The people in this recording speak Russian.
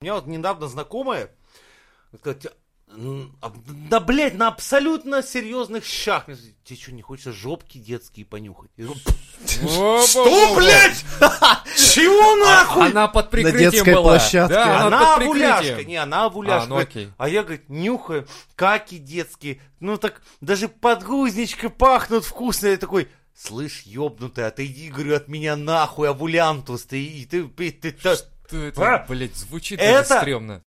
У меня вот недавно знакомая, сказать, да, блядь, на абсолютно серьезных щах. Тебе что, не хочется жопки детские понюхать? Что, блядь? Чего нахуй? Она под На прикрытием детской была. площадке. Да, она овуляшка. Не, она овуляшка. А, ну. А я, говорит, нюхаю, каки детские. Ну так даже подгузничка пахнут вкусно. Я такой, слышь, ёбнутый, отойди, говорю, от меня нахуй, овулянтус. Ты, ты, ты, ты, Что это, А? блядь, звучит Это- стрёмно.